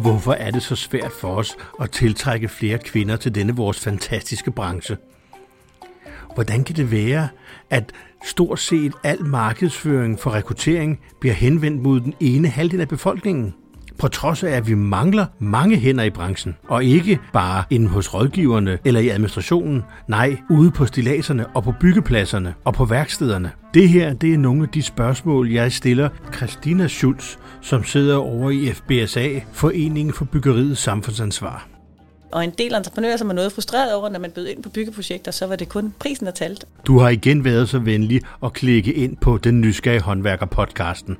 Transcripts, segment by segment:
Hvorfor er det så svært for os at tiltrække flere kvinder til denne vores fantastiske branche? Hvordan kan det være, at stort set al markedsføring for rekruttering bliver henvendt mod den ene halvdel af befolkningen? På trods af, at vi mangler mange hænder i branchen, og ikke bare inde hos rådgiverne eller i administrationen, nej, ude på stilaserne og på byggepladserne og på værkstederne. Det her, det er nogle af de spørgsmål, jeg stiller Christina Schulz, som sidder over i FBSA, Foreningen for Byggeriets Samfundsansvar. Og en del entreprenører, som er noget frustreret over, når man bød ind på byggeprojekter, så var det kun prisen, der talte. Du har igen været så venlig at klikke ind på Den Nysgerrige Håndværker podcasten.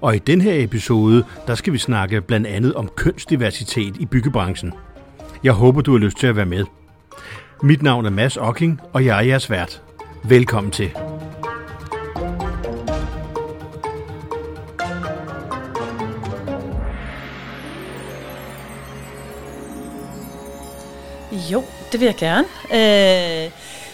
Og i den her episode, der skal vi snakke blandt andet om kønsdiversitet i byggebranchen. Jeg håber, du har lyst til at være med. Mit navn er Mads Ocking, og jeg er jeres vært. Velkommen til. Jo, det vil jeg gerne. Øh,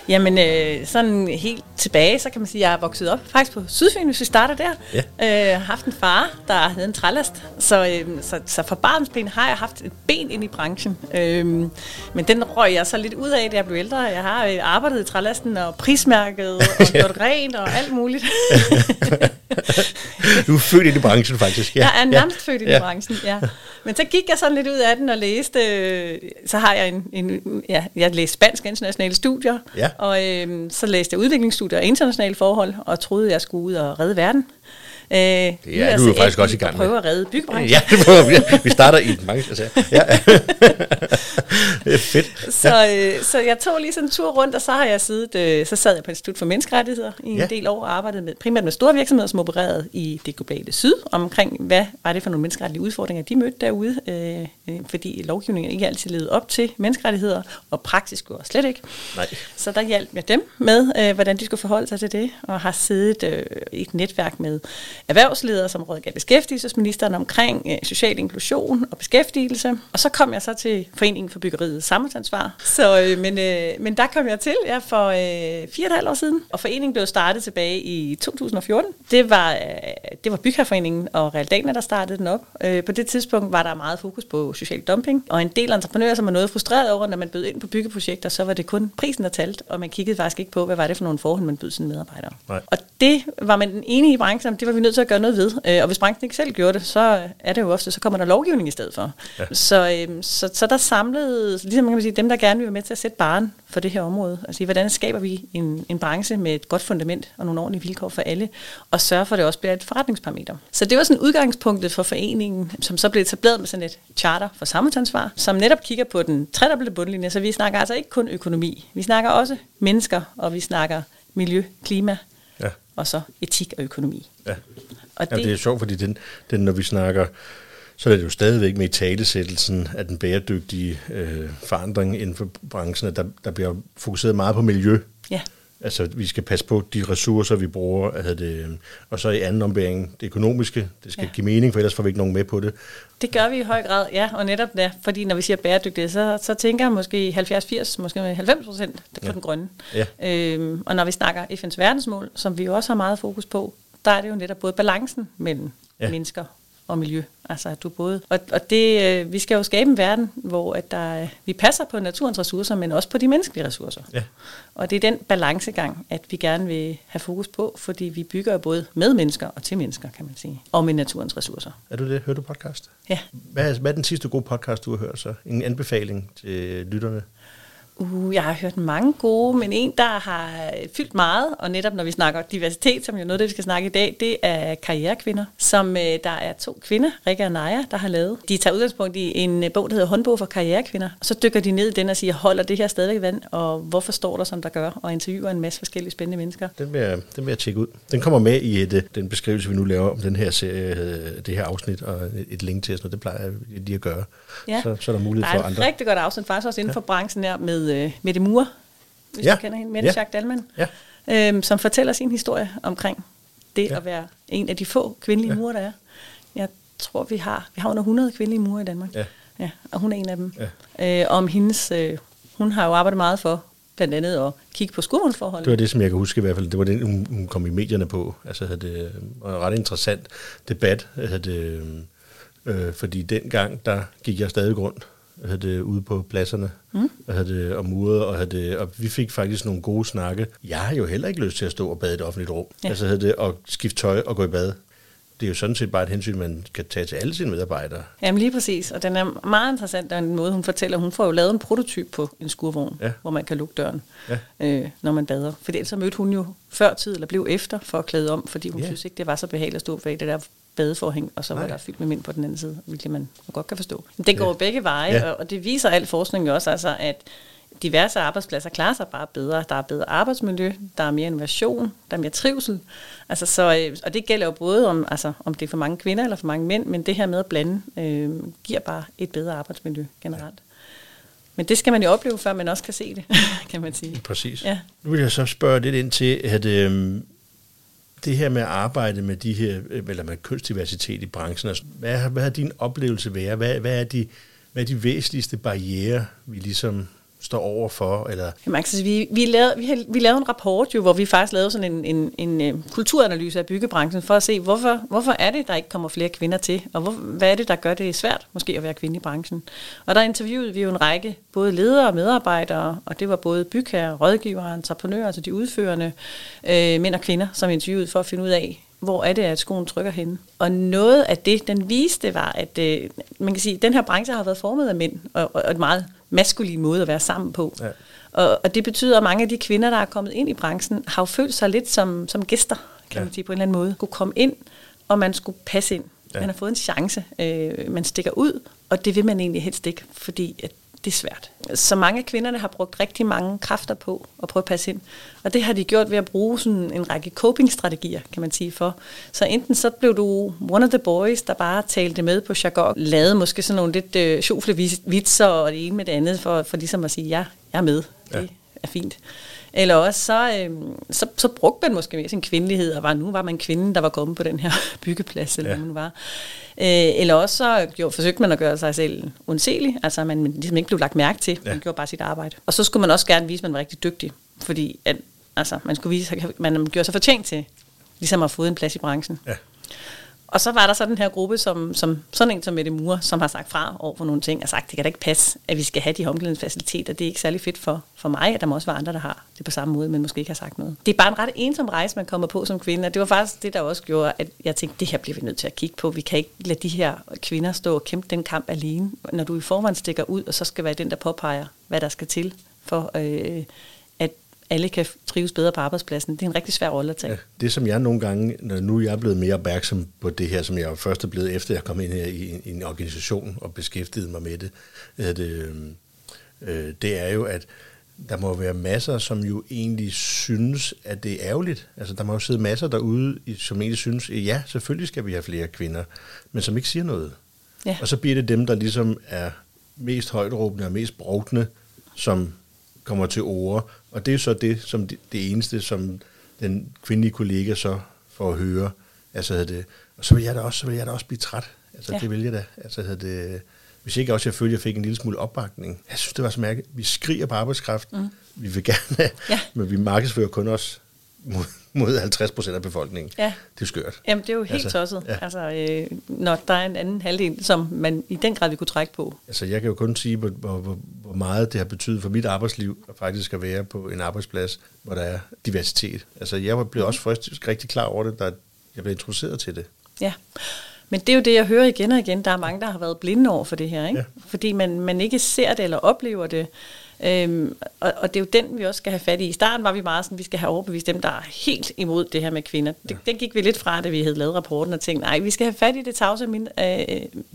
jamen, øh, sådan helt tilbage, så kan man sige, at jeg er vokset op faktisk på Sydfyn, hvis vi starter der. Ja. Øh, haft en far, der havde en trælast, så, øh, så, så fra barnsben har jeg haft et ben ind i branchen. Øh, men den røg jeg så lidt ud af, da jeg blev ældre. Jeg har øh, arbejdet i trælasten og prismærket og gjort rent og alt muligt. du er født ind i branchen faktisk. Ja. Jeg er nærmest ja. født ind i ja. branchen, ja. Men så gik jeg sådan lidt ud af den og læste, øh, så har jeg en, en ja, jeg læste spansk internationale studier, ja. og øh, så læste jeg udviklingsstudier og internationale forhold, og troede, jeg skulle ud og redde verden. Øh, det er du er jo faktisk også i gang med. prøve at redde byggebranchen. Ja, det prøver, ja, vi starter i mange. Altså, ja. det er fedt. Så, øh, så jeg tog lige sådan en tur rundt, og så har jeg siddet, øh, så sad jeg på Institut for Menneskerettigheder i en ja. del år og arbejdede med, primært med store virksomheder, som opererede i det globale syd, omkring hvad var det for nogle menneskerettige udfordringer, de mødte derude, øh, øh, fordi lovgivningen ikke altid levede op til menneskerettigheder, og praksis gjorde slet ikke. Nej. Så der hjalp jeg dem med, øh, hvordan de skulle forholde sig til det, og har siddet øh, i et netværk med erhvervsledere, som rådgav beskæftigelsesministeren omkring øh, social inklusion og beskæftigelse. Og så kom jeg så til Foreningen for Byggeriet Samfundsansvar. Så, øh, men, øh, men der kom jeg til ja, for øh, fire og et halvt år siden, og foreningen blev startet tilbage i 2014. Det var, øh, det var Bygherforeningen og Realdana, der startede den op. Øh, på det tidspunkt var der meget fokus på social dumping, og en del entreprenører, som var noget frustreret over, når man bød ind på byggeprojekter, så var det kun prisen, der talte, og man kiggede faktisk ikke på, hvad var det for nogle forhold, man bød sine medarbejdere. Nej. Og det var man den enige i branchen, det var vi nødt til at gøre noget ved. Øh, og hvis branchen ikke selv gjorde det, så er det jo ofte, så kommer der lovgivning i stedet for. Ja. Så, øh, så, så der samlede, ligesom man kan sige, dem, der gerne vil være med til at sætte baren for det her område. Altså, hvordan skaber vi en, en branche med et godt fundament og nogle ordentlige vilkår for alle, og sørge for, at det også bliver et forretningsparameter. Så det var sådan udgangspunktet for foreningen, som så blev etableret med sådan et charter for samfundsansvar, som netop kigger på den tredobbelte bundlinje. Så vi snakker altså ikke kun økonomi. Vi snakker også mennesker, og vi snakker miljø, klima. Og så etik og økonomi. Ja. Og det, ja, det er sjovt, fordi den, den, når vi snakker, så er det jo stadigvæk med i talesættelsen af den bæredygtige øh, forandring inden for branchen, at der, der bliver fokuseret meget på miljø. Ja. Altså, vi skal passe på de ressourcer, vi bruger. Altså det, og så i anden ombæring, det økonomiske. Det skal ja. give mening, for ellers får vi ikke nogen med på det. Det gør vi i høj grad, ja. Og netop der, fordi når vi siger bæredygtighed, så, så tænker jeg måske 70-80, måske 90 procent på ja. den grønne. Ja. Øhm, og når vi snakker FN's verdensmål, som vi jo også har meget fokus på, der er det jo netop både balancen mellem ja. mennesker og miljø. Altså at du både og, og det øh, vi skal jo skabe en verden, hvor at der vi passer på naturens ressourcer, men også på de menneskelige ressourcer. Ja. Og det er den balancegang, at vi gerne vil have fokus på, fordi vi bygger både med mennesker og til mennesker, kan man sige, og med naturens ressourcer. Er du det? Hører du podcast? Ja. Hvad er, hvad er den sidste gode podcast, du har hørt så? En anbefaling til lytterne? Uh, jeg har hørt mange gode, men en, der har fyldt meget, og netop når vi snakker diversitet, som jo noget, det vi skal snakke i dag, det er karrierekvinder, som øh, der er to kvinder, Rikke og Naja, der har lavet. De tager udgangspunkt i en øh, bog, der hedder Håndbog for karrierekvinder, og så dykker de ned i den og siger, holder det her stadigvæk vand, og hvorfor står der, som der gør, og interviewer en masse forskellige spændende mennesker. Den vil jeg, den vil jeg tjekke ud. Den kommer med i et, øh, den beskrivelse, vi nu laver om den her serie, det her afsnit, og et link til, sådan det plejer jeg lige at gøre. Ja. Så, så er der mulighed for andre. Der er et rigtig godt afsnit, faktisk også inden ja. for branchen her, med øh, Mette Mure, hvis ja. du kender hende, Mette ja. Jacques Dalman, ja. øhm, som fortæller sin historie omkring det ja. at være en af de få kvindelige ja. murer, der er. Jeg tror, vi har, vi har under 100 kvindelige murer i Danmark. Ja. Ja, og hun er en af dem. Ja. Øh, om hendes, øh, hun har jo arbejdet meget for blandt andet at kigge på skurvognsforholdene. Det var det, som jeg kan huske i hvert fald. Det var det, hun, hun kom i medierne på. Altså, det var en ret interessant debat. Altså, det, Øh, fordi dengang, der gik jeg stadig rundt havde det, ude på pladserne mm. og, havde det, og murede, og, havde det, og vi fik faktisk nogle gode snakke. Jeg har jo heller ikke lyst til at stå og bade i et offentligt rum. Ja. Altså havde det, og skifte tøj og gå i bad det er jo sådan set bare et hensyn, man kan tage til alle sine medarbejdere. Jamen lige præcis, og den er meget interessant, den måde hun fortæller. Hun får jo lavet en prototyp på en skurvogn, ja. hvor man kan lukke døren, ja. øh, når man bader. For ellers så mødte hun jo før tid, eller blev efter for at klæde om, fordi hun ja. synes ikke, det var så behageligt at stå bag det der badeforhæng, og så Nej. var der fyldt med mænd på den anden side, hvilket man godt kan forstå. Men det går ja. begge veje, ja. og det viser al forskning jo også, altså, at diverse arbejdspladser klarer sig bare bedre. Der er bedre arbejdsmiljø, der er mere innovation, der er mere trivsel. Altså, så, øh, og det gælder jo både om, altså, om det er for mange kvinder eller for mange mænd, men det her med at blande øh, giver bare et bedre arbejdsmiljø generelt. Ja. Men det skal man jo opleve, før man også kan se det, kan man sige. Præcis. Ja. Nu vil jeg så spørge lidt ind til, at øh, det her med at arbejde med de her, øh, eller med kønsdiversitet i branchen, altså, hvad, hvad har din oplevelse været? Hvad, hvad, er de, hvad er de væsentligste barriere, vi ligesom står over for? Eller? Jamen, altså, vi, vi, lavede, vi, har, vi lavede en rapport, jo, hvor vi faktisk lavede sådan en, en, en, en kulturanalyse af byggebranchen, for at se, hvorfor, hvorfor er det, der ikke kommer flere kvinder til, og hvor, hvad er det, der gør det svært måske at være kvinde i branchen. Og der interviewede vi jo en række både ledere og medarbejdere, og det var både bygherrer, rådgivere, entreprenører, altså de udførende øh, mænd og kvinder, som interviewede for at finde ud af, hvor er det, at skoen trykker henne. Og noget af det, den viste, var, at øh, man kan sige, at den her branche har været formet af mænd, og, og et meget maskulin måde at være sammen på. Ja. Og, og det betyder, at mange af de kvinder, der er kommet ind i branchen, har jo følt sig lidt som, som gæster, kan ja. man sige på en eller anden måde. Kunne komme ind, og man skulle passe ind. Ja. Man har fået en chance. Øh, man stikker ud, og det vil man egentlig helst ikke, fordi at det er svært. Så mange af kvinderne har brugt rigtig mange kræfter på at prøve at passe ind. Og det har de gjort ved at bruge sådan en række coping-strategier, kan man sige for. Så enten så blev du one of the boys, der bare talte med på jargon, lavede måske sådan nogle lidt øh, sjofle vitser og det ene med det andet, for, for ligesom at sige, ja, jeg er med. Det ja. er fint. Eller også så, øh, så, så brugte man måske mere sin kvindelighed, og var, nu var man kvinden, der var kommet på den her byggeplads, eller ja. man var. Øh, eller også så gjorde, forsøgte man at gøre sig selv undselig, altså man ligesom ikke blev lagt mærke til, ja. man gjorde bare sit arbejde. Og så skulle man også gerne vise, at man var rigtig dygtig, fordi at, altså, man skulle vise, at man gjorde sig fortjent til ligesom at få en plads i branchen. Ja. Og så var der så den her gruppe, som, som sådan en som Mette Mure, som har sagt fra over for nogle ting, og sagt, det kan da ikke passe, at vi skal have de her omklædningsfaciliteter. Det er ikke særlig fedt for, for mig, at der må også være andre, der har det på samme måde, men måske ikke har sagt noget. Det er bare en ret ensom rejse, man kommer på som kvinde, og det var faktisk det, der også gjorde, at jeg tænkte, det her bliver vi nødt til at kigge på. Vi kan ikke lade de her kvinder stå og kæmpe den kamp alene, når du i forvejen stikker ud, og så skal være den, der påpeger, hvad der skal til for øh, alle kan trives bedre på arbejdspladsen. Det er en rigtig svær rolle at tage. Ja, det som jeg nogle gange, når nu jeg er blevet mere opmærksom på det her, som jeg først er blevet efter jeg kom ind her i, i en organisation og beskæftigede mig med det, det, øh, det er jo, at der må være masser, som jo egentlig synes, at det er ærgerligt. Altså, der må jo sidde masser derude, som egentlig synes, at ja, selvfølgelig skal vi have flere kvinder, men som ikke siger noget. Ja. Og så bliver det dem, der ligesom er mest højderåbende og mest brugende, som kommer til ord. Og det er så det, som det, det eneste, som den kvindelige kollega så får at høre. Altså, det, og så vil jeg da også, så vil jeg da også blive træt. Altså, ja. det vil jeg da. Altså, det, hvis ikke også jeg følte, at jeg fik en lille smule opbakning. Jeg synes, det var så mærkeligt. Vi skriger på arbejdskraft. Mm. Vi vil gerne, ja. men vi markedsfører kun os mod, mod 50 procent af befolkningen. Ja. Det er skørt. Jamen, det er jo helt altså, tosset, ja. altså, øh, når der er en anden halvdel, som man i den grad vil kunne trække på. Altså, jeg kan jo kun sige, hvor, hvor, hvor meget det har betydet for mit arbejdsliv, at faktisk at være på en arbejdsplads, hvor der er diversitet. Altså, jeg blev også først rigtig klar over det, da jeg blev introduceret til det. Ja. Men det er jo det, jeg hører igen og igen. Der er mange, der har været blinde over for det her. Ikke? Ja. Fordi man, man ikke ser det eller oplever det. Øhm, og, og det er jo den, vi også skal have fat i. I starten var vi meget sådan, vi skal have overbevist dem, der er helt imod det her med kvinder. Det, ja. Den gik vi lidt fra, da vi havde lavet rapporten og tænkte, nej, vi skal have fat i det tavse min, øh,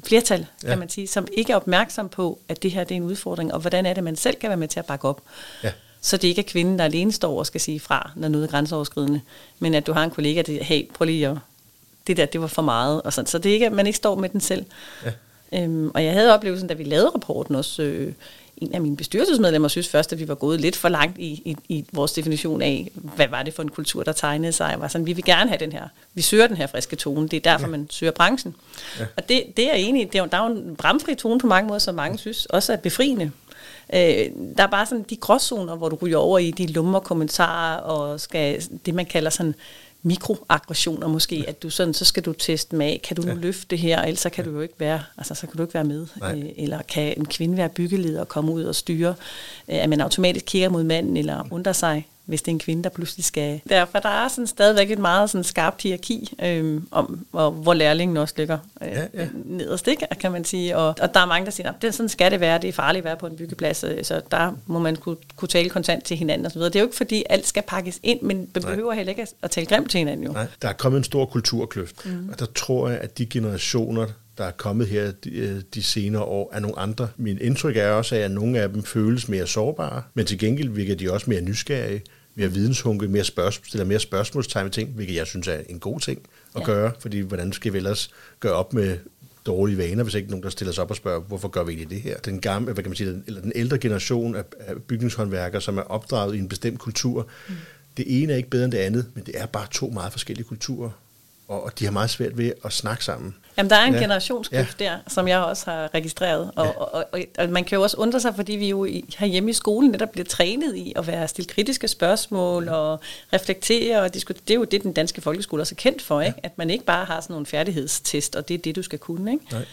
flertal, ja. kan man sige, som ikke er opmærksom på, at det her det er en udfordring, og hvordan er det, man selv kan være med til at bakke op. Ja. Så det ikke er kvinden, der alene står og skal sige fra, når noget er grænseoverskridende, men at du har en kollega, der hey, prøv lige at, det der, det var for meget, og sådan. så det er ikke, at man ikke står med den selv. Ja. Øhm, og jeg havde oplevelsen, da vi lavede rapporten også, øh, en af mine bestyrelsesmedlemmer synes først, at vi var gået lidt for langt i, i, i vores definition af, hvad var det for en kultur, der tegnede sig. Var sådan, vi vil gerne have den her, vi søger den her friske tone, det er derfor, ja. man søger branchen. Ja. Og det, det er egentlig, det er, der er jo en bramfri tone på mange måder, som mange synes også er befriende. Øh, der er bare sådan de gråzoner, hvor du ryger over i de lummer kommentarer, og skal det, man kalder sådan mikroaggressioner måske, at du sådan, så skal du teste med, kan du nu ja. løfte det her, ellers så kan du jo ikke være, altså så kan du ikke være med. Øh, eller kan en kvinde være byggeleder og komme ud og styre, øh, at man automatisk kigger mod manden eller undrer sig, hvis det er en kvinde, der pludselig skal... Derfor der er sådan stadigvæk et meget sådan skarpt hierarki, øh, om, og hvor lærlingen også ligger øh, ja, ja. nederst, ikke, kan man sige. Og, og der er mange, der siger, at sådan skal det være, det er farligt at være på en byggeplads, øh, så der må man kunne, kunne tale kontant til hinanden osv. Det er jo ikke, fordi alt skal pakkes ind, men det behøver Nej. heller ikke at tale grimt til hinanden jo. Nej, der er kommet en stor kulturkløft, mm. og der tror jeg, at de generationer, der er kommet her de, øh, de senere år, er nogle andre. Min indtryk er også, at nogle af dem føles mere sårbare, men til gengæld virker de også mere nysgerrige mere videnshunke, mere spørgsmål, stiller mere spørgsmålstegn med ting, hvilket jeg synes er en god ting at ja. gøre, fordi hvordan skal vi ellers gøre op med dårlige vaner, hvis ikke nogen, der stiller sig op og spørger, hvorfor gør vi egentlig det her? Den gamle, hvad kan man sige, den, eller den ældre generation af, af bygningshåndværkere, som er opdraget i en bestemt kultur, mm. det ene er ikke bedre end det andet, men det er bare to meget forskellige kulturer, og, og de har meget svært ved at snakke sammen. Jamen, der er en ja. generationskløft ja. der, som jeg også har registreret. Og, ja. og, og, og, og man kan jo også undre sig, fordi vi jo hjemme i skolen netop bliver trænet i at være stille kritiske spørgsmål og reflektere og diskutere. Det er jo det, den danske folkeskole er kendt for, ikke? at man ikke bare har sådan nogle færdighedstest, og det er det, du skal kunne. Ikke? Nej.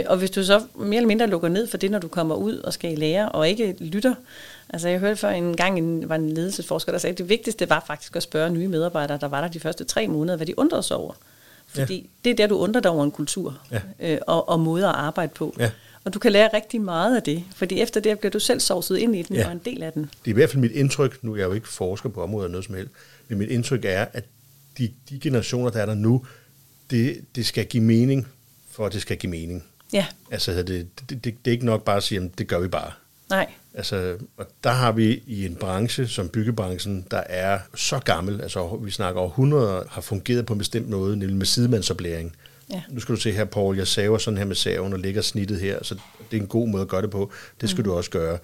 Øh, og hvis du så mere eller mindre lukker ned for det, når du kommer ud og skal lære, og ikke lytter. Altså jeg hørte før en gang, en, var en ledelsesforsker, der sagde, at det vigtigste var faktisk at spørge nye medarbejdere, der var der de første tre måneder, hvad de undrede sig over. Fordi ja. det er der, du undrer dig over en kultur ja. øh, og, og måder at arbejde på. Ja. Og du kan lære rigtig meget af det, fordi efter det bliver du selv sovset ind i den ja. og en del af den. Det er i hvert fald mit indtryk, nu er jeg jo ikke forsker på området eller noget som helst, men mit indtryk er, at de, de generationer, der er der nu, det, det skal give mening, for at det skal give mening. Ja. Altså, det, det, det, det er ikke nok bare at sige, at det gør vi bare. Nej. Altså, og der har vi i en branche som byggebranchen, der er så gammel, altså vi snakker 100, har fungeret på en bestemt måde, nemlig med sidemandsoplæring. Ja. Nu skal du se her, Paul, jeg saver sådan her med saven og lægger snittet her, så det er en god måde at gøre det på. Det skal mm. du også gøre.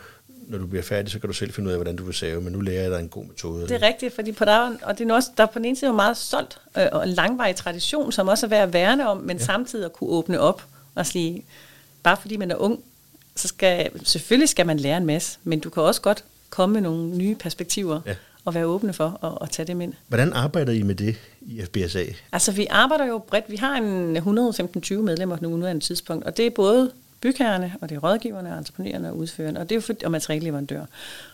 Når du bliver færdig, så kan du selv finde ud af, hvordan du vil save, men nu lærer jeg dig en god metode. Det er rigtigt, fordi på der, og det er også, der er på den ene side meget stolt øh, og en langvarig tradition, som også er værd at værne om, men ja. samtidig at kunne åbne op og sige, bare fordi man er ung, så skal, selvfølgelig skal man lære en masse, men du kan også godt komme med nogle nye perspektiver. Ja og være åbne for at, at tage dem ind. Hvordan arbejder I med det i FBSA? Altså vi arbejder jo bredt. Vi har en 115-20 medlemmer nu nu en tidspunkt, og det er både bygherrerne, og det er rådgiverne, entreprenørerne og udførerne, og det er for, og materialleverandører.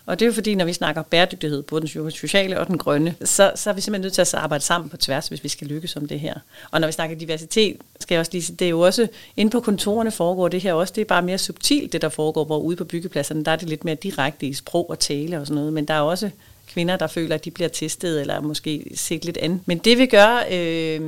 Og det er jo fordi, når vi snakker bæredygtighed, både den sociale og den grønne, så, så er vi simpelthen nødt til at arbejde sammen på tværs, hvis vi skal lykkes om det her. Og når vi snakker diversitet, skal jeg også lige sige, det er jo også, inde på kontorerne foregår det her også, det er bare mere subtilt, det der foregår, hvor ude på byggepladserne, der er det lidt mere direkte i sprog og tale og sådan noget, men der er også kvinder, der føler, at de bliver testet, eller måske set lidt andet. Men det vi gør, øh,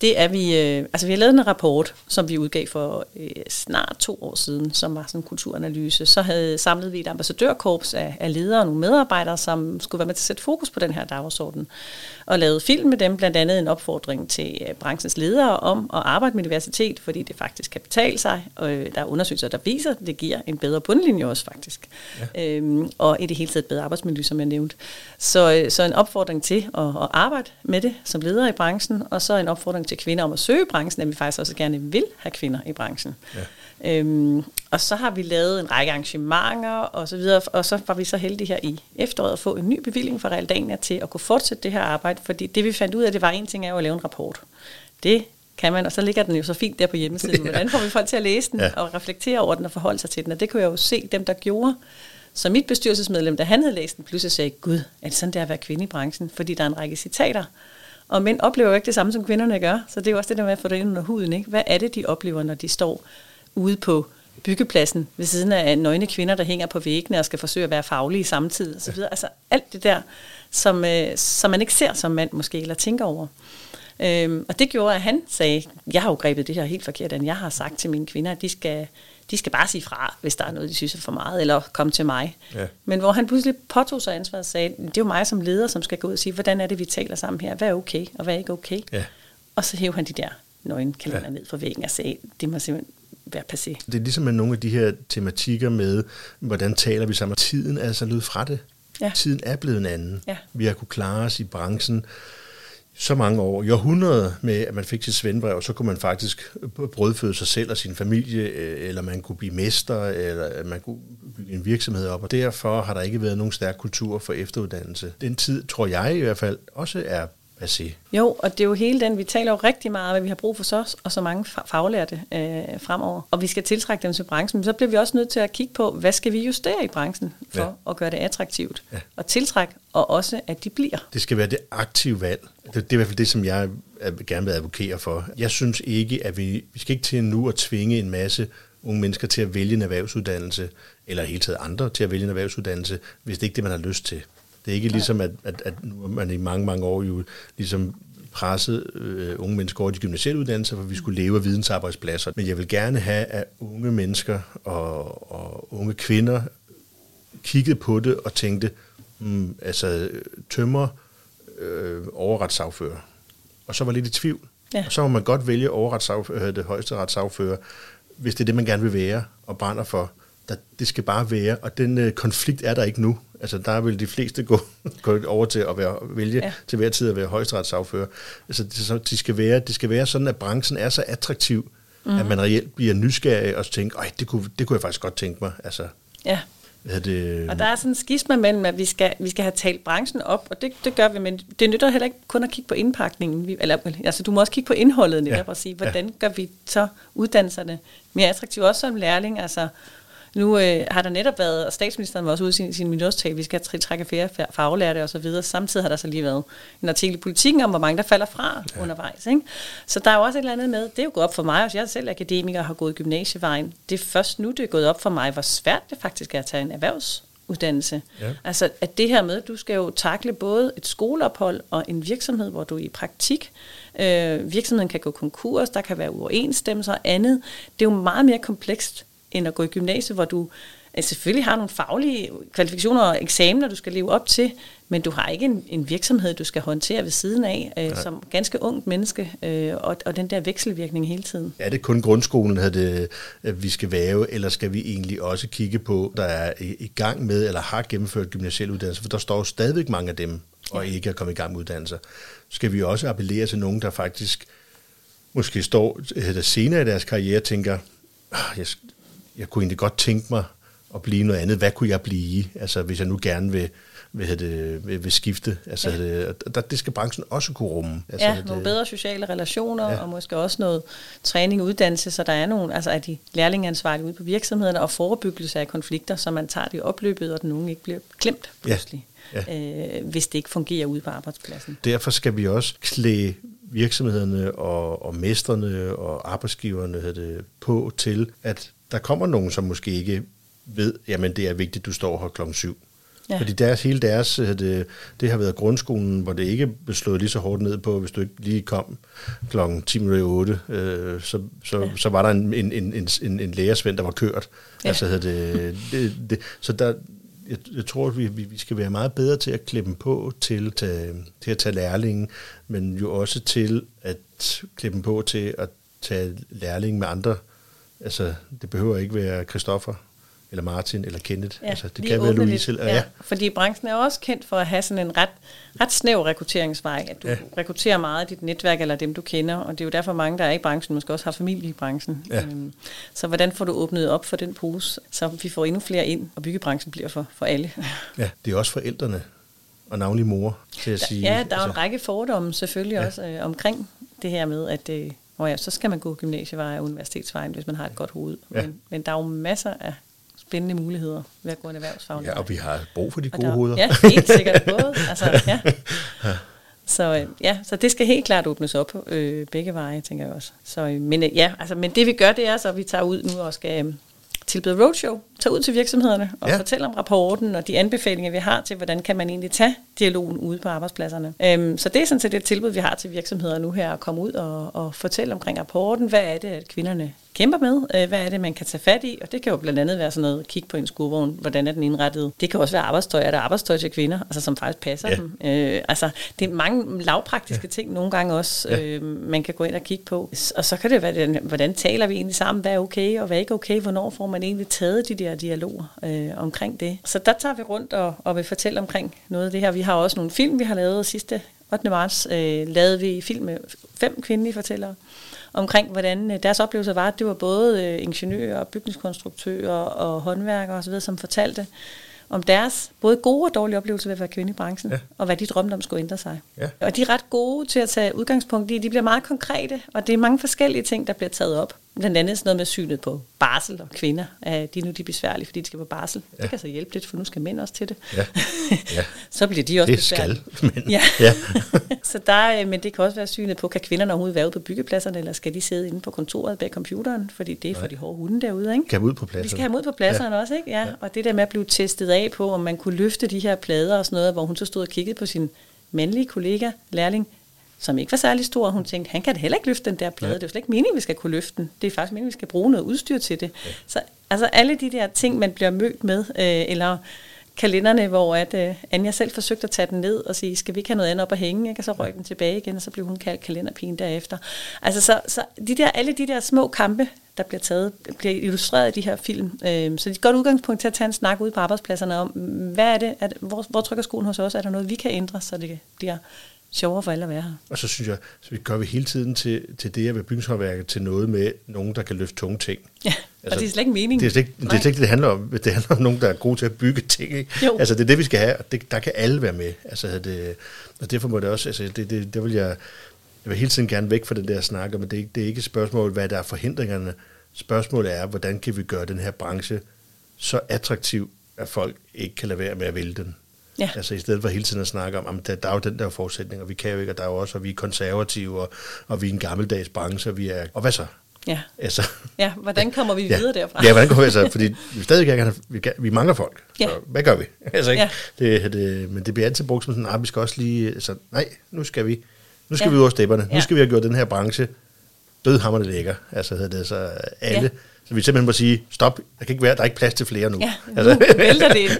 det er vi, øh, altså vi har lavet en rapport, som vi udgav for øh, snart to år siden, som var sådan en kulturanalyse. Så havde samlet vi et ambassadørkorps af, af ledere og nogle medarbejdere, som skulle være med til at sætte fokus på den her dagsorden. Og lavet film med dem, blandt andet en opfordring til øh, branchens ledere om at arbejde med diversitet, fordi det faktisk kan betale sig. Og øh, der er undersøgelser, der viser, at det giver en bedre bundlinje også faktisk. Ja. Øhm, og i det hele taget bedre arbejdsmiljø, som jeg nævnte. Så, øh, så en opfordring til at, at arbejde med det som leder i branchen, og så en opfordring til kvinder om at søge branchen, at vi faktisk også gerne vil have kvinder i branchen. Ja. Øhm, og så har vi lavet en række arrangementer og så videre, og så var vi så heldige her i efteråret at få en ny bevilling fra Realdania til at kunne fortsætte det her arbejde, fordi det vi fandt ud af, det var en ting af at lave en rapport. Det kan man, og så ligger den jo så fint der på hjemmesiden. Hvordan får vi folk til at læse den ja. og reflektere over den og forholde sig til den? Og det kunne jeg jo se dem, der gjorde. Så mit bestyrelsesmedlem, da han havde læst den, pludselig sagde, Gud, er det sådan, det er at være kvinde i branchen? Fordi der er en række citater. Og mænd oplever jo ikke det samme, som kvinderne gør. Så det er jo også det der med at få det ind under huden. Ikke? Hvad er det, de oplever, når de står ude på byggepladsen ved siden af nøgne kvinder, der hænger på væggene og skal forsøge at være faglige samtidig. Så videre. Altså alt det der, som, øh, som man ikke ser som mand måske, eller tænker over. Øhm, og det gjorde, at han sagde, jeg har jo grebet det her helt forkert, end jeg har sagt til mine kvinder, at de skal, de skal bare sige fra, hvis der er noget, de synes er for meget, eller komme til mig. Ja. Men hvor han pludselig påtog sig ansvaret og sagde, det er jo mig som leder, som skal gå ud og sige, hvordan er det, vi taler sammen her? Hvad er okay, og hvad er ikke okay? Ja. Og så hævde han de der nøgenkalender ja. ned fra væggen og sagde, det må simpelthen være passé. Det er ligesom med nogle af de her tematikker med, hvordan taler vi sammen. Tiden er altså løbet fra det. Ja. Tiden er blevet en anden. Ja. Vi har kunne klare os i branchen så mange år, i århundreder med, at man fik sit svendbrev, så kunne man faktisk brødføde sig selv og sin familie, øh, eller man kunne blive mester, eller man kunne bygge en virksomhed op, og derfor har der ikke været nogen stærk kultur for efteruddannelse. Den tid, tror jeg i hvert fald, også er passé. Jo, og det er jo hele den, vi taler jo rigtig meget om, at vi har brug for så og så mange faglærte øh, fremover, og vi skal tiltrække dem til branchen, men så bliver vi også nødt til at kigge på, hvad skal vi justere i branchen for ja. at gøre det attraktivt ja. og tiltrække, og også at de bliver. Det skal være det aktive valg. Det, det er i hvert fald det, som jeg gerne vil advokere for. Jeg synes ikke, at vi, vi skal ikke til nu at tvinge en masse unge mennesker til at vælge en erhvervsuddannelse, eller hele taget andre til at vælge en erhvervsuddannelse, hvis det ikke er det, man har lyst til. Det er ikke ligesom, at, at, at man i mange, mange år jo ligesom presset øh, unge mennesker over de gymnasielle uddannelser, for vi skulle leve af vidensarbejdspladser. Men jeg vil gerne have, at unge mennesker og, og unge kvinder kiggede på det og tænkte, mm, altså tømmer øh, overretssagfører. Og så var lidt i tvivl. Ja. Og så må man godt vælge overretssagfører, det højeste retssagfører, hvis det er det, man gerne vil være og brænder for. Der, det skal bare være, og den øh, konflikt er der ikke nu. Altså, der vil de fleste gå, gå over til at være, vælge ja. til hver tid at være højesteretsaffører. Altså, det, så, de skal være, det skal være sådan, at branchen er så attraktiv, mm. at man reelt bliver nysgerrig og tænker, Ej, det kunne, det kunne jeg faktisk godt tænke mig. Altså, ja. Hvad det, og der er sådan en skisma mellem, at vi skal, vi skal have talt branchen op, og det, det gør vi, men det nytter heller ikke kun at kigge på indpakningen. Vi, eller, altså, du må også kigge på indholdet netop ja. og sige, hvordan ja. gør vi så uddannelserne mere attraktive, også som lærling. Altså, nu øh, har der netop været, og statsministeren var også ude i sin, sin vi skal trække flere faglærte og så videre. Samtidig har der så lige været en artikel i politikken om, hvor mange der falder fra ja. undervejs. Ikke? Så der er jo også et eller andet med, det er jo gået op for mig, også jeg er selv akademiker og har gået gymnasievejen. Det er først nu, det er gået op for mig, hvor svært det faktisk er at tage en erhvervs uddannelse. Ja. Altså at det her med, du skal jo takle både et skoleophold og en virksomhed, hvor du er i praktik. Øh, virksomheden kan gå konkurs, der kan være uoverensstemmelser og andet. Det er jo meget mere komplekst end at gå i gymnasiet, hvor du altså selvfølgelig har nogle faglige kvalifikationer og eksamener, du skal leve op til, men du har ikke en, en virksomhed, du skal håndtere ved siden af, øh, som ganske ungt menneske, øh, og, og den der vekselvirkning hele tiden. Er det kun grundskolen, at det, at vi skal være, eller skal vi egentlig også kigge på, der er i, i gang med, eller har gennemført gymnasiel uddannelse, for der står jo stadigvæk mange af dem, og ikke er kommet i gang med uddannelser. Skal vi også appellere til nogen, der faktisk måske står der senere i deres karriere tænker, ah, jeg, jeg kunne egentlig godt tænke mig at blive noget andet. Hvad kunne jeg blive, altså, hvis jeg nu gerne vil, vil, det, vil, vil skifte? Altså, ja. det, der, det skal branchen også kunne rumme. Altså, ja, nogle det, bedre sociale relationer, ja. og måske også noget træning og uddannelse, så der er nogle, altså er de lærlingansvarlige ude på virksomhederne, og forebyggelse af konflikter, så man tager det i opløbet, og den nogen ikke bliver klemt pludselig. Ja. Ja. Øh, hvis det ikke fungerer ude på arbejdspladsen. Derfor skal vi også klæde virksomhederne og, og mestrene og arbejdsgiverne det, på til, at der kommer nogen, som måske ikke ved, jamen det er vigtigt, du står her klokken syv. Ja. Fordi deres, hele deres, det, det har været grundskolen, hvor det ikke blev slået lige så hårdt ned på, hvis du ikke lige kom klokken 10 minutter 8, øh, så, så, ja. så var der en, en, en, en, en lærersvend, der var kørt. Ja. Altså, det, det, det, så der, jeg, jeg tror, at vi, vi skal være meget bedre til at klippe på til, til, til at tage lærlingen, men jo også til at klippe på til at tage lærling med andre. Altså, det behøver ikke være Christoffer eller Martin eller Kenneth. Ja, altså, det kan være Louise. Lidt, ja. ja. Fordi branchen er også kendt for at have sådan en ret, ret snæv rekrutteringsvej. At du ja. rekrutterer meget af dit netværk eller dem, du kender. Og det er jo derfor mange, der er i branchen, måske også har familie i branchen. Ja. Øhm, så hvordan får du åbnet op for den pose, så vi får endnu flere ind, og byggebranchen bliver for, for alle. Ja, det er også forældrene og navnlig mor til at sige. Ja, der er altså. en række fordomme selvfølgelig ja. også øh, omkring det her med, at øh, og ja, så skal man gå gymnasievej og universitetsvejen, hvis man har et godt hoved. Ja. Men, men der er jo masser af spændende muligheder ved at gå en erhvervsfaglig Ja, og vi har brug for de gode der, hoveder. Ja, helt sikkert både. Altså, ja. Så øh, ja, så det skal helt klart åbnes op øh, begge veje, tænker jeg også. Så, øh, men øh, ja, altså, men det vi gør, det er så, at vi tager ud nu og skal øh, tilbyde roadshow, tage ud til virksomhederne og ja. fortælle om rapporten og de anbefalinger, vi har til, hvordan kan man egentlig tage dialogen ude på arbejdspladserne. Øhm, så det er sådan set et tilbud, vi har til virksomheder nu her, at komme ud og, og fortælle omkring rapporten. Hvad er det, at kvinderne kæmper med? Øh, hvad er det, man kan tage fat i? Og det kan jo blandt andet være sådan noget, kig på en skurvogn, hvordan er den indrettet? Det kan også være arbejdstøj. Er der arbejdstøj til kvinder, altså, som faktisk passer ja. dem? Øh, altså, det er mange lavpraktiske ja. ting nogle gange også, ja. øh, man kan gå ind og kigge på. Og så kan det være, hvordan taler vi egentlig sammen? Hvad er okay, og hvad er ikke okay? Hvornår får man egentlig taget de der dialoger øh, omkring det? Så der tager vi rundt og, og vil fortælle omkring noget af det her. Vi har også nogle film, vi har lavet sidste 8. marts, øh, lavede vi film med fem kvindelige fortællere omkring, hvordan øh, deres oplevelse var. Det var både øh, ingeniører, bygningskonstruktører og håndværkere osv., som fortalte, om deres både gode og dårlige oplevelser ved at være kvinde i branchen, ja. og hvad de drømte om skulle ændre sig. Ja. Og de er ret gode til at tage udgangspunkt i, de bliver meget konkrete, og det er mange forskellige ting, der bliver taget op. Blandt andet sådan noget med synet på barsel og kvinder. at de er nu de er besværlige, fordi de skal på barsel. Ja. Det kan så hjælpe lidt, for nu skal mænd også til det. Ja. Ja. så bliver de også Det besværlige. skal men Ja. ja. så der, øh, men det kan også være synet på, kan kvinderne overhovedet være ude på byggepladserne, eller skal de sidde inde på kontoret bag computeren, fordi det er for de hårde hunde derude, ikke? Kan ud på pladsen. Vi skal have dem ud på pladserne ja. også, ikke? Ja. ja. Og det der med at blive testet af på, om man kunne løfte de her plader og sådan noget, hvor hun så stod og kiggede på sin mandlige kollega, lærling, som ikke var særlig stor, og hun tænkte, han kan da heller ikke løfte den der plade. Nej. Det er jo slet ikke meningen, vi skal kunne løfte den. Det er faktisk meningen, vi skal bruge noget udstyr til det. Ja. Så altså alle de der ting, man bliver mødt med, øh, eller kalenderne, hvor at, øh, Anja selv forsøgte at tage den ned og sige, skal vi ikke have noget andet op at hænge, ikke? og så røg den tilbage igen, og så blev hun kaldt kalenderpigen derefter. Altså så, så de der, alle de der små kampe, der bliver taget, bliver illustreret i de her film. Øh, så det er et godt udgangspunkt til at tage en snak ud på arbejdspladserne om, hvad er det, det hvor, hvor trykker skoen hos os, er der noget, vi kan ændre, så det bliver sjovere for alle at være her. Og så synes jeg, så vi gør vi hele tiden til, til det at være bygningshåndværker til noget med nogen, der kan løfte tunge ting. Ja, og det er slet ikke meningen. Det er slet ikke det, er slet ikke, det handler om. Det handler om nogen, der er gode til at bygge ting. Ikke? Jo. Altså det er det, vi skal have, og det, der kan alle være med. Altså, det, og derfor må det også, altså det, det, det vil jeg, jeg vil hele tiden gerne væk fra den der snak, men det, det er ikke et spørgsmål, hvad der er forhindringerne. Spørgsmålet er, hvordan kan vi gøre den her branche så attraktiv, at folk ikke kan lade være med at vælge den. Ja. Altså i stedet for hele tiden at snakke om, at der, der er jo den der forudsætning, og vi kan jo ikke, og der er jo også, og vi er konservative, og, og vi er en gammeldags branche, og vi er, og hvad så? Ja. Altså, ja, hvordan kommer vi ja. videre derfra? Ja, hvordan går vi altså? Fordi vi stadig gerne, have- vi, kan- vi mangler folk. Ja. Så hvad gør vi? Altså, ikke? Ja. Det, det, men det bliver altid brugt som sådan, ah, vi skal også lige, altså, nej, nu skal vi, nu skal Ja. vi ud over stepperne. Nu Ja. skal vi have gjort den her branche dødhammerende lækker. Altså, hedder det, så alle. Ja. Så vi simpelthen må sige, stop, der kan ikke være, der er ikke plads til flere nu. Ja, nu altså, vælter det ind.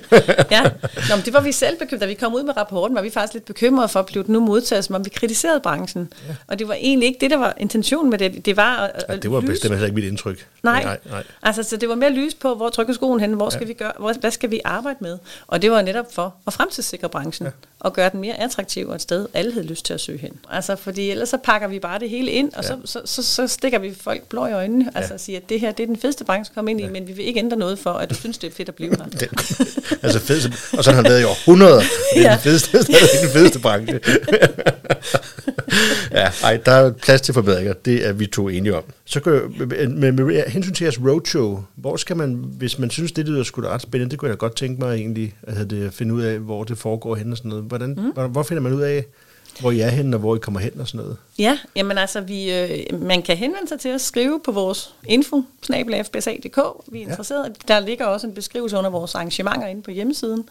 Ja. Nå, men det var vi selv bekymret. Da vi kom ud med rapporten, var vi faktisk lidt bekymrede for, at blive nu modtaget, som om vi kritiserede branchen. Ja. Og det var egentlig ikke det, der var intentionen med det. Det var at, ja, det var lyse- bestemt heller ikke mit indtryk. Nej. nej, nej. Altså, så det var mere lys på, hvor trykker skoen hen, hvor skal Ja. vi gøre, hvor, hvad skal vi arbejde med? Og det var netop for at fremtidssikre branchen, ja. og gøre den mere attraktiv og et sted, alle havde lyst til at søge hen. Altså, fordi ellers så pakker vi bare det hele ind, og Ja. så, så, så, så stikker vi folk blå i øjnene, altså og siger, at det her det er den fedeste branche at komme ind i, men vi vil ikke ændre noget for, at du synes, det er fedt at blive her. Den, altså fed, og sådan har det været i århundreder. Det er Ja. den fedeste, stadig den fedeste branche. ja, ej, der er plads til forbedringer. Det er vi to enige om. Så kan med, med, med hensyn til jeres roadshow, hvor skal man, hvis man synes, det lyder sgu da ret spændende, det kunne jeg godt tænke mig egentlig, at det, finde ud af, hvor det foregår hen og sådan noget. Hvordan, mm. hvor, hvor finder man ud af, hvor I er henne, og hvor I kommer hen og sådan noget? Ja, jamen altså, vi, øh, man kan henvende sig til at skrive på vores info, snabelafbsa.dk. Vi er interesseret. Ja. Der ligger også en beskrivelse under vores arrangementer inde på hjemmesiden,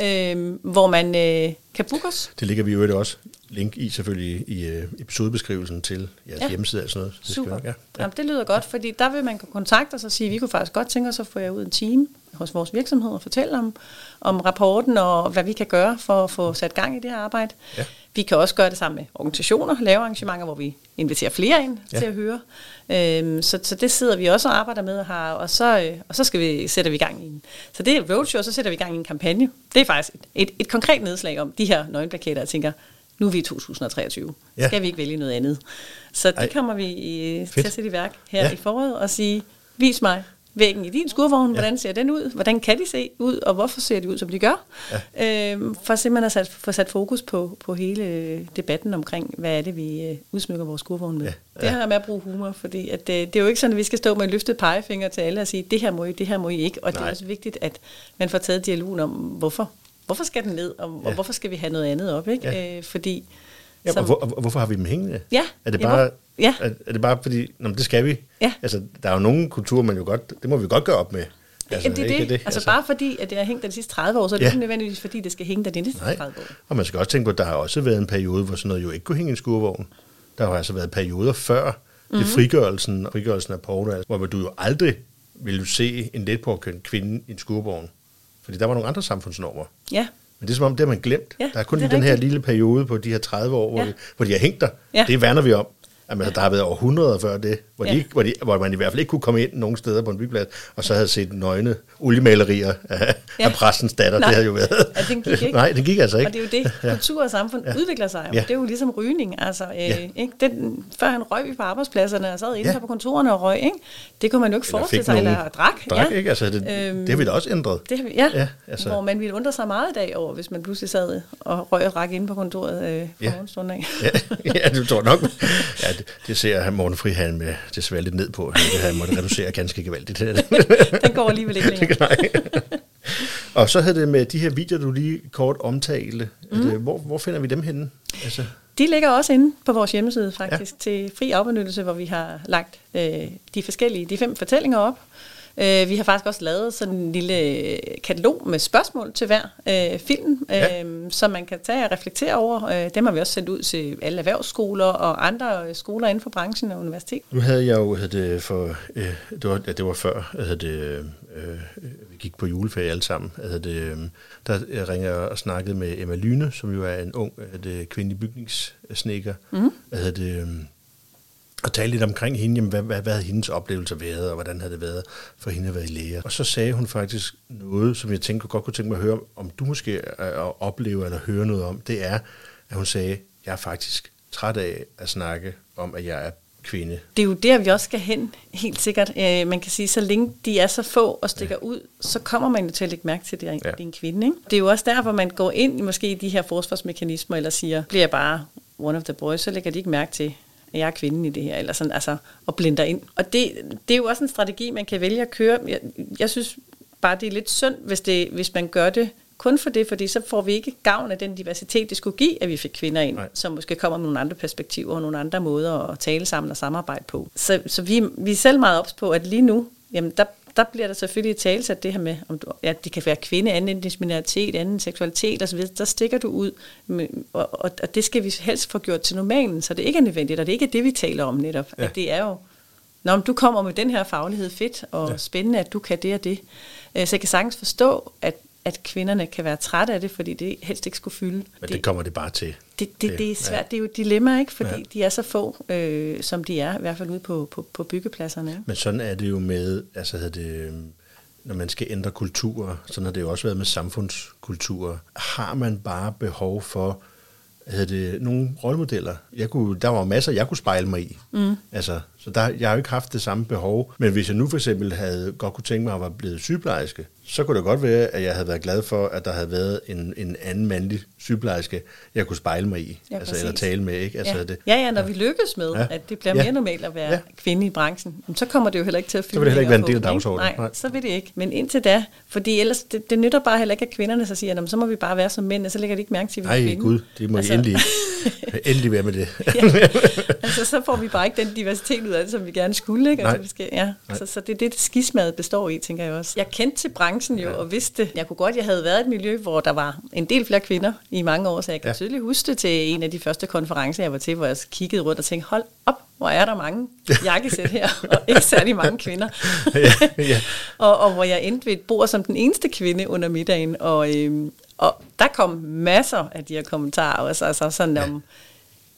øh, hvor man øh, kan booke os. Det ligger vi jo også link i selvfølgelig i øh, episodebeskrivelsen til jeres ja. Ja. hjemmeside og sådan noget. Det skal Super. nok- Ja. Jamen, det lyder godt, fordi der vil man kunne kontakte os og sige, at vi kunne faktisk godt tænke os at få jer ud en team hos vores virksomhed og fortælle om, om rapporten og hvad vi kan gøre for at få sat gang i det her arbejde. Ja. Vi kan også gøre det sammen med organisationer, lave arrangementer, hvor vi inviterer flere ind Ja. til at høre. Øhm, så, så det sidder vi også og arbejder med, og, har, og, så, øh, og så skal vi, sætter vi i gang i en. Så det er roadshow, og så sætter vi i gang i en kampagne. Det er faktisk et, et, et konkret nedslag om de her nøgenplakater, jeg tænker, nu er vi i 2023. Ja. Skal vi ikke vælge noget andet? Så det Ej. Kommer vi i, til Fedt. at sætte i værk her ja. i foråret og sige, vis mig væggen i din skurvogn, ja. hvordan ser den ud, hvordan kan de se ud, og hvorfor ser de ud, som de gør? Ja. Øhm, for simpelthen at sat, få sat fokus på, på hele debatten omkring, hvad er det, vi øh, udsmykker vores skurvogn med. Ja. Ja. Det her med at bruge humor, fordi at, øh, det er jo ikke sådan, at vi skal stå med en løftet pegefinger til alle og sige, det her må I, det her må I ikke, og det Nej. er også vigtigt, at man får taget dialogen om, hvorfor. Hvorfor skal den ned, og, Ja. og hvorfor skal vi have noget andet op? Ikke? Ja. Øh, fordi Ja, og, som- hvor, og hvorfor har vi dem hængende? Ja, Er det bare, ja. er, er det bare fordi, nå, det skal vi? Ja. Altså, der er jo nogle kulturer, man jo godt, det må vi godt gøre op med. Altså, Jamen, det er ikke det. Altså, bare fordi, at det har hængt der de sidste 30 år, så er det Ja. ikke nødvendigvis, fordi det skal hænge der de næste Nej. 30 år. Og man skal også tænke på, at der har også været en periode, hvor sådan noget jo ikke kunne hænge i en skurvogn. Der har altså været perioder før mm-hmm. det frigørelsen, frigørelsen af porno, altså, hvor du jo aldrig ville se en let på kvinde i en skurvogn. Fordi der var nogle andre samfundsnormer. Ja, Men det er som om, det har man glemt. Ja, der er kun er den her rigtigt. lille periode på de her 30 år, hvor, Ja. vi, hvor de har hængt der. Ja. Det værner vi om. Jamen, der har været århundreder før det, hvor, ja. de, hvor, de, hvor man i hvert fald ikke kunne komme ind nogen steder på en byggeplads, og så havde set nøgne oliemalerier af, ja. af præstens datter. Nej. Det havde jo været. Ja, den gik ikke. Nej, den gik altså ikke. Og det er jo det, kultur og samfund ja. udvikler sig. Ja. Det er jo ligesom rygning. Altså, øh, ja. ikke? Den, før han røg vi på arbejdspladserne og sad inde ja. på kontorerne og røg. Ikke? Det kunne man jo ikke forestille sig, eller drak. Drak, ja. ikke? Altså, det, øhm, det har vi da også ændret. Det har vi, ja, ja altså. hvor man ville undre sig meget i dag over, hvis man pludselig sad og røg og drak inde på kontoret øh, ja. morgenstunden af. ja, ja, det tror nok. Ja, det, det ser Morten Frihan med desværre lidt ned på. Det har jeg måtte reducere ganske gevaldigt. Den går alligevel ikke længere. Nej. Og så havde det med de her videoer, du lige kort omtalte. Mm. Det, hvor, hvor finder vi dem henne? Altså. De ligger også inde på vores hjemmeside faktisk ja. til fri afbenyttelse, hvor vi har lagt øh, de forskellige, de fem fortællinger op. Øh, vi har faktisk også lavet sådan en lille katalog med spørgsmål til hver øh, film, øh, ja. som man kan tage og reflektere over. Øh, dem har vi også sendt ud til alle erhvervsskoler og andre skoler inden for branchen og universitet. Nu havde jeg jo, havde det, for, øh, det, var, ja, det var før, havde det, øh, vi gik på juleferie alle sammen, havde det, øh, der ringer jeg og snakkede med Emma Lyne, som jo er en ung det, kvindelig bygningssnikker. Mm. Havde det, øh, og tale lidt omkring hende, jamen, hvad, hvad, hvad havde hendes oplevelse været, og hvordan havde det været for hende at være i læger. Og så sagde hun faktisk noget, som jeg tænkte, godt kunne tænke mig at høre, om du måske at opleve eller høre noget om, det er, at hun sagde, jeg er faktisk træt af at snakke om, at jeg er kvinde. Det er jo der, vi også skal hen, helt sikkert. Øh, man kan sige, så længe de er så få og stikker ja. ud, så kommer man jo til at lægge mærke til, at det er en, ja. det er en kvinde. Ikke? Det er jo også derfor, man går ind i måske de her forsvarsmekanismer, eller siger, bliver bare one of the boys, så lægger de ikke mærke til, at jeg er kvinden i det her, eller sådan, altså, og blinder ind. Og det, det er jo også en strategi, man kan vælge at køre. Jeg, jeg synes bare, det er lidt synd, hvis, det, hvis man gør det kun for det, fordi så får vi ikke gavn af den diversitet, det skulle give, at vi fik kvinder ind, Nej. som måske kommer med nogle andre perspektiver og nogle andre måder at tale sammen og samarbejde på. Så, så vi, vi er selv meget ops på, at lige nu, jamen der, der bliver der selvfølgelig talsat det her med, om du, ja, det kan være kvinde, anden diskriminalitet, anden seksualitet osv., der stikker du ud, og, og, og det skal vi helst få gjort til normalen, så det ikke er nødvendigt, og det ikke er det, vi taler om netop. Ja. At det er jo, når du kommer med den her faglighed, fedt og ja. spændende, at du kan det og det. Øh, så jeg kan sagtens forstå, at at kvinderne kan være trætte af det, fordi det helst ikke skulle fylde. Men det, det kommer det bare til. Det, det, det er svært. Ja. Det er jo et dilemma, ikke? fordi ja. de er så få, øh, som de er, i hvert fald ude på, på, på byggepladserne. Men sådan er det jo med, altså det, når man skal ændre kulturer, sådan har det jo også været med samfundskulturer. Har man bare behov for havde det, nogle rollemodeller. Jeg kunne, der var masser, jeg kunne spejle mig i. Mm. Altså, så der, jeg har jo ikke haft det samme behov. Men hvis jeg nu for eksempel havde godt kunne tænke mig at være blevet sygeplejerske, så kunne det godt være, at jeg havde været glad for, at der havde været en, en anden mandlig sygeplejerske, jeg kunne spejle mig i, ja, altså, eller tale med. Ikke? Altså, ja. Det, ja, ja, når vi lykkes med, ja. at det bliver mere ja. normalt at være ja. kvinde i branchen, så kommer det jo heller ikke til at fylde. Så vil det heller ikke være en del af dagsordenen. Nej, Nej, så vil det ikke. Men indtil da, fordi ellers, det, det nytter bare heller ikke, at kvinderne så siger, så må vi bare være som mænd, og så lægger de ikke mærke til, at vi er Nej, gud, det må altså. Endelig, endelig være med det. ja. Altså, så får vi bare ikke den diversitet ud af det, som vi gerne skulle. Ikke? Altså, vi skal, ja. Så, så det er det, det skismadet består i, tænker jeg også. Jeg kendte til branchen jo, ja. og vidste. Jeg kunne godt, jeg havde været i et miljø, hvor der var en del flere kvinder i mange år, så jeg kan ja. tydeligt huske det til en af de første konferencer, jeg var til, hvor jeg kiggede rundt og tænkte, hold op, hvor er der mange jakkesæt her, og ikke særlig mange kvinder. ja, ja. og, og hvor jeg endte ved et bord som den eneste kvinde under middagen, og, øhm, og der kom masser af de her kommentarer, altså, altså sådan om,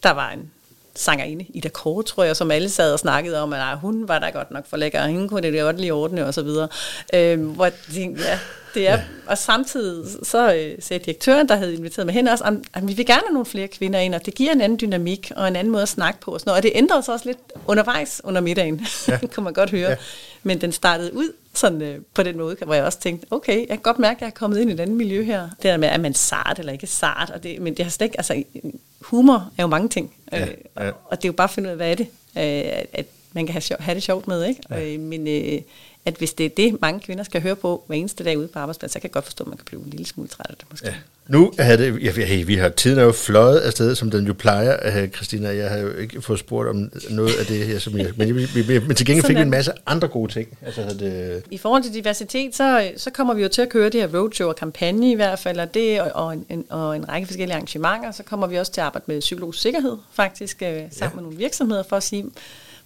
der var en sangerinde, Ida Kåre, tror jeg, som alle sad og snakkede om, at nej, hun var da godt nok for lækker, og hende kunne det godt lige ordne, og så videre. Øhm, hvor de, ja, det er, ja. og samtidig så øh, sagde direktøren, der havde inviteret mig hen også, at vi vil gerne have nogle flere kvinder ind, og det giver en anden dynamik, og en anden måde at snakke på, og, sådan noget. og det ændrede sig også lidt undervejs under middagen, ja. kunne man godt høre. Ja. Men den startede ud sådan øh, på den måde, hvor jeg også tænkte, okay, jeg kan godt mærke, at jeg er kommet ind i et andet miljø her. Det der med, er man sart eller ikke sart, og det, men det har slet ikke, altså humor er jo mange ting, ja, øh, ja. Og, og det er jo bare at finde ud af, hvad er det, øh, at man kan have, sjov, have det sjovt med, ikke? Ja. Øh, men øh, at hvis det er det, mange kvinder skal høre på hver eneste dag ude på arbejdspladsen, så kan jeg godt forstå, at man kan blive en lille smule træt af det måske. Ja. Nu er det, ja, hey, vi har tiden er jo fløjet afsted, som den jo plejer, Christina. Jeg har jo ikke fået spurgt om noget af det her, som jeg, men, vi, men til gengæld fik vi en masse andre gode ting. Altså, det, I forhold til diversitet, så, så kommer vi jo til at køre det her roadshow og kampagne i hvert fald, og, det, og, og, en, og en række forskellige arrangementer. Så kommer vi også til at arbejde med psykologisk sikkerhed, faktisk, øh, sammen ja. med nogle virksomheder, for at sige,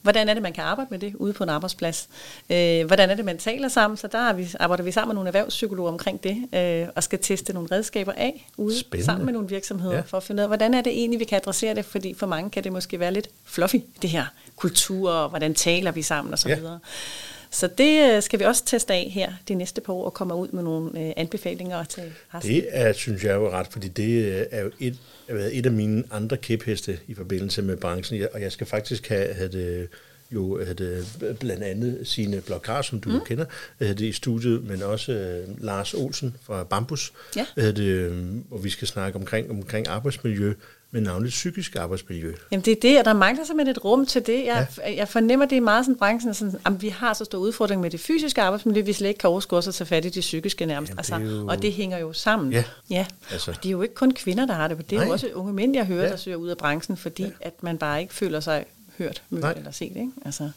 hvordan er det, man kan arbejde med det ude på en arbejdsplads? Øh, hvordan er det, man taler sammen? Så der er vi, arbejder vi sammen med nogle erhvervspsykologer omkring det, øh, og skal teste nogle redskaber af ude Spændende. sammen med nogle virksomheder, ja. for at finde ud af, hvordan er det egentlig, vi kan adressere det, fordi for mange kan det måske være lidt fluffy, det her kultur, og hvordan taler vi sammen osv. Ja. Så det øh, skal vi også teste af her de næste par år og komme ud med nogle øh, anbefalinger til resten. Det er, synes jeg jo ret, fordi det øh, er jo et, et af mine andre kæpheste i forbindelse med branchen, og jeg skal faktisk have, have det jo havde blandt andet sine Blokar, som du mm. kender, havde i studiet, men også uh, Lars Olsen fra Bambus, ja. havde, hvor vi skal snakke omkring, omkring arbejdsmiljø, men navnligt psykisk arbejdsmiljø. Jamen det er det, og der mangler simpelthen et rum til det. Jeg, ja. jeg fornemmer, det er meget sådan branchen, sådan, at vi har så stor udfordring med det fysiske arbejdsmiljø, vi slet ikke kan overskue os at tage fat i det psykiske nærmest. Jamen, altså, jo... Og det hænger jo sammen. Ja. ja. Altså. Og det er jo ikke kun kvinder, der har det, det er Nej. jo også unge mænd, jeg hører, ja. der søger ud af branchen, fordi ja. at man bare ikke føler sig hørt, mødt Nej. eller set. Ikke? Altså.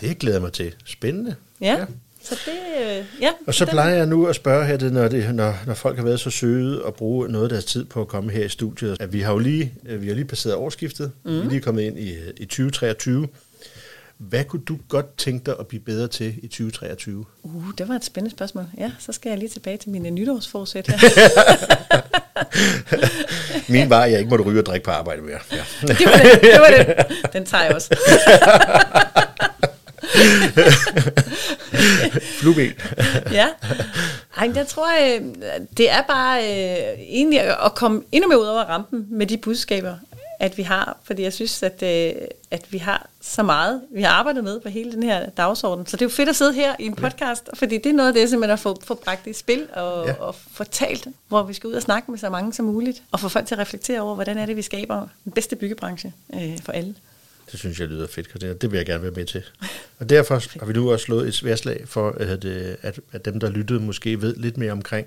Det glæder mig til. Spændende. Ja. ja. Så det, øh, ja. Og så plejer jeg nu at spørge her, det, når, det, når, når folk har været så søde og bruge noget af deres tid på at komme her i studiet. At vi har jo lige, øh, vi har lige passeret årsskiftet. Mm. Vi er lige kommet ind i, i 2023. Hvad kunne du godt tænke dig at blive bedre til i 2023? Uh, det var et spændende spørgsmål. Ja, så skal jeg lige tilbage til mine nytårsforsæt her. Min var, at jeg ikke måtte ryge og drikke på arbejde mere. Ja. det, var det, det var det. Den tager jeg også. Flueben. ja. Ej, jeg tror, øh, det er bare øh, egentlig at komme endnu mere ud over rampen med de budskaber, at vi har. Fordi jeg synes, at, øh, at vi har så meget, vi har arbejdet med på hele den her dagsorden. Så det er jo fedt at sidde her i en podcast, ja. fordi det er noget af det, som man har fået få bragt i spil og, ja. og fortalt, hvor vi skal ud og snakke med så mange som muligt, og få folk til at reflektere over, hvordan er det, vi skaber den bedste byggebranche øh, for alle. Det synes jeg lyder fedt, Christina. Det vil jeg gerne være med til. Og derfor har vi nu også slået et sværslag for, at, at, at dem, der lyttede, måske ved lidt mere omkring,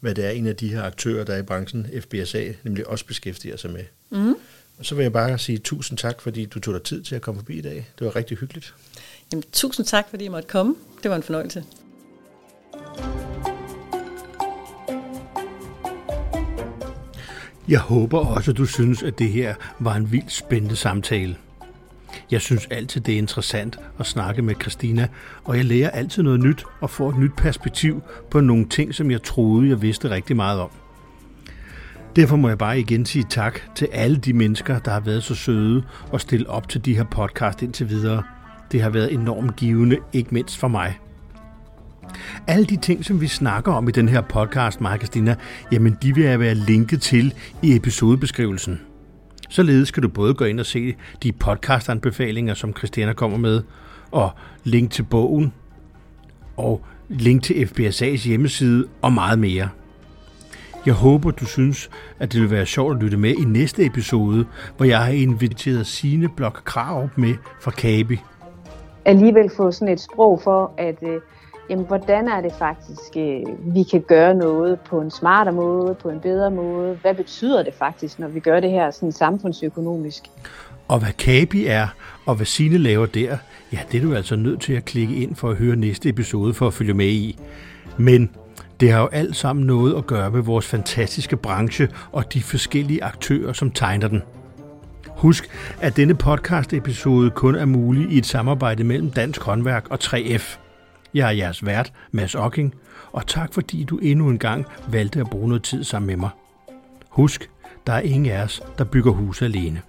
hvad det er en af de her aktører, der er i branchen, FBSA, nemlig også beskæftiger sig med. Mm. Og så vil jeg bare sige tusind tak, fordi du tog dig tid til at komme forbi i dag. Det var rigtig hyggeligt. Jamen, tusind tak, fordi jeg måtte komme. Det var en fornøjelse. Jeg håber også, at du synes, at det her var en vildt spændende samtale. Jeg synes altid, det er interessant at snakke med Christina, og jeg lærer altid noget nyt og får et nyt perspektiv på nogle ting, som jeg troede, jeg vidste rigtig meget om. Derfor må jeg bare igen sige tak til alle de mennesker, der har været så søde og stille op til de her podcast indtil videre. Det har været enormt givende, ikke mindst for mig. Alle de ting, som vi snakker om i den her podcast, Maja Christina, jamen de vil jeg være linket til i episodebeskrivelsen. Således kan du både gå ind og se de podcastanbefalinger, som Christiana kommer med, og link til bogen, og link til FBSA's hjemmeside og meget mere. Jeg håber, du synes, at det vil være sjovt at lytte med i næste episode, hvor jeg har inviteret Sine Blok Krav med fra Kabi. Alligevel få sådan et sprog for, at øh, jamen, hvordan er det faktisk, øh, vi kan gøre noget på en smartere måde, på en bedre måde? Hvad betyder det faktisk, når vi gør det her sådan samfundsøkonomisk? Og hvad Kabi er, og hvad Sine laver der, ja, det er du altså nødt til at klikke ind for at høre næste episode for at følge med i. Men det har jo alt sammen noget at gøre med vores fantastiske branche og de forskellige aktører, som tegner den. Husk, at denne podcast-episode kun er mulig i et samarbejde mellem Dansk Håndværk og 3F. Jeg er jeres vært, Mads Ocking, og tak fordi du endnu en gang valgte at bruge noget tid sammen med mig. Husk, der er ingen af os, der bygger hus alene.